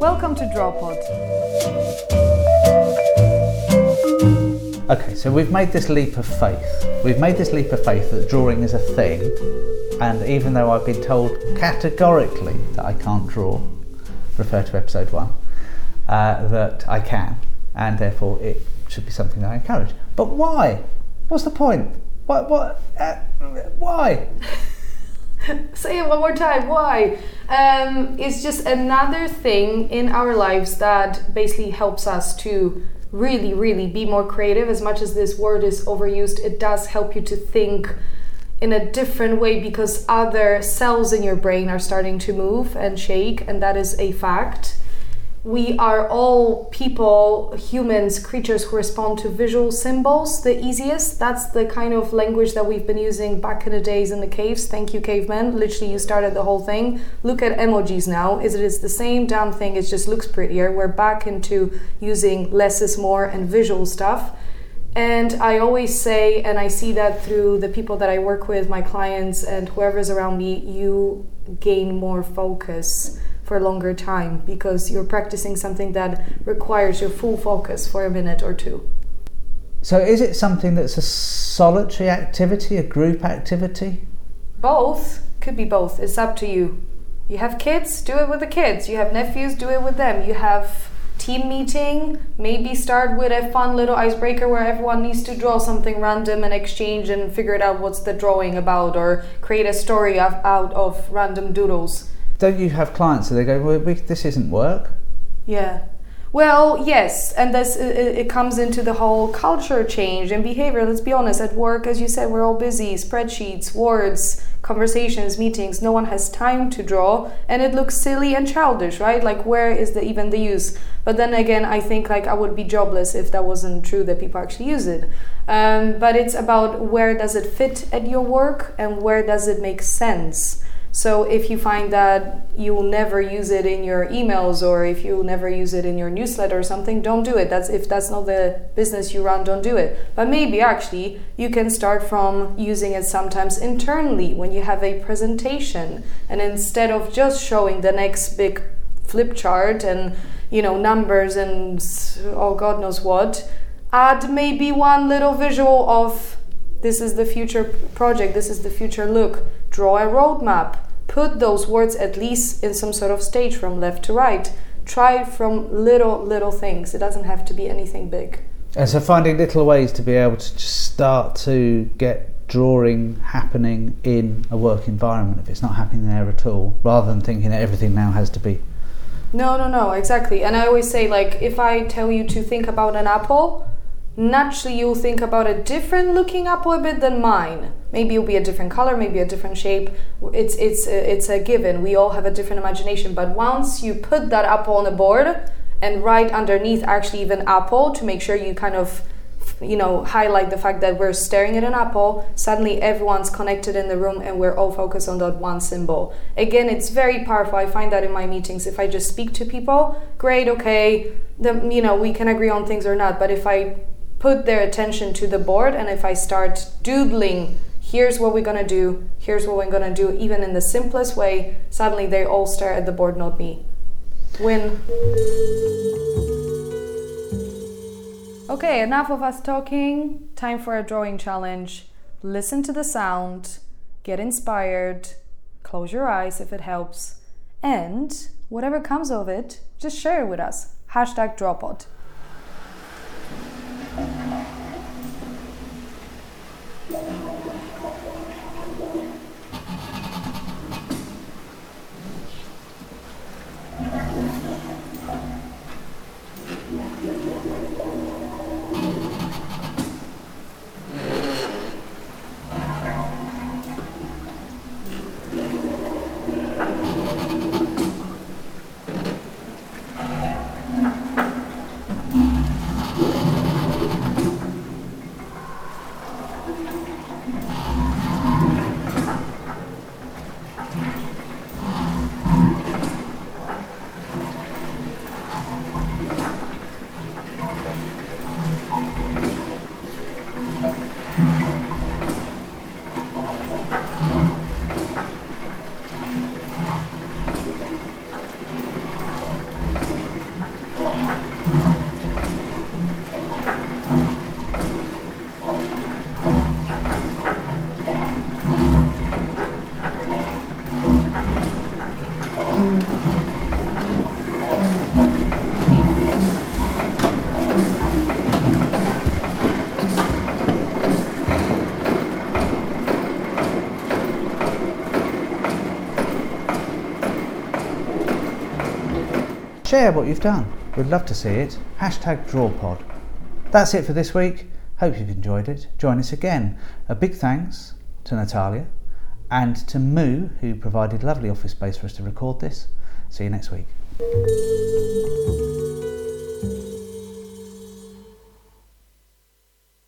Welcome to Drawpod. Okay, so we've made this leap of faith. We've made this leap of faith that drawing is a thing, and even though I've been told categorically that I can't draw, refer to episode one, uh, that I can, and therefore it should be something that I encourage. But why? What's the point? What? What? Uh, why? Say it one more time. Why? Um, it's just another thing in our lives that basically helps us to really, really be more creative. As much as this word is overused, it does help you to think in a different way because other cells in your brain are starting to move and shake, and that is a fact we are all people, humans, creatures who respond to visual symbols the easiest. That's the kind of language that we've been using back in the days in the caves. Thank you, cavemen. Literally, you started the whole thing. Look at emojis now. Is it is the same damn thing? It just looks prettier. We're back into using less is more and visual stuff. And I always say, and I see that through the people that I work with, my clients, and whoever's around me, you gain more focus for a longer time because you're practicing something that requires your full focus for a minute or two. So, is it something that's a solitary activity, a group activity? Both. Could be both. It's up to you. You have kids, do it with the kids. You have nephews, do it with them. You have team meeting, maybe start with a fun little icebreaker where everyone needs to draw something random and exchange and figure it out what's the drawing about or create a story of, out of random doodles don't you have clients that they go, well, we, this isn't work? Yeah. Well, yes, and this it, it, comes into the whole culture change and behavior. Let's be honest. At work, as you said, we're all busy. Spreadsheets, words, conversations, meetings. No one has time to draw, and it looks silly and childish, right? Like, where is the even the use? But then again, I think like I would be jobless if that wasn't true that people actually use it. Um, but it's about where does it fit at your work and where does it make sense. So if you find that you will never use it in your emails or if you will never use it in your newsletter or something, don't do it. That's if that's not the business you run, don't do it. But maybe actually you can start from using it sometimes internally when you have a presentation and instead of just showing the next big flip chart and you know numbers and oh god knows what, add maybe one little visual of this is the future project, this is the future look draw a roadmap, put those words at least in some sort of stage from left to right. Try from little, little things. It doesn't have to be anything big. And so finding little ways to be able to just start to get drawing happening in a work environment if it's not happening there at all, rather than thinking that everything now has to be. No, no, no, exactly. And I always say, like, if I tell you to think about an apple, naturally you'll think about a different looking apple a bit than mine. Maybe it'll be a different color, maybe a different shape. It's it's it's a given. We all have a different imagination. But once you put that apple on the board and right underneath actually even apple to make sure you kind of you know highlight the fact that we're staring at an apple suddenly everyone's connected in the room and we're all focused on that one symbol again it's very powerful i find that in my meetings if i just speak to people great okay the, you know we can agree on things or not but if i put their attention to the board and if I start doodling, here's what we're gonna do, here's what we're gonna do, even in the simplest way, suddenly they all stare at the board, not me. Win. Okay, enough of us talking. Time for a drawing challenge. Listen to the sound, get inspired, close your eyes if it helps, and whatever comes of it, just share it with us. Hashtag Drawpod. Share what you've done. We'd love to see it. Hashtag DrawPod. That's it for this week. Hope you've enjoyed it. Join us again. A big thanks to Natalia and to Moo, who provided lovely office space for us to record this. See you next week.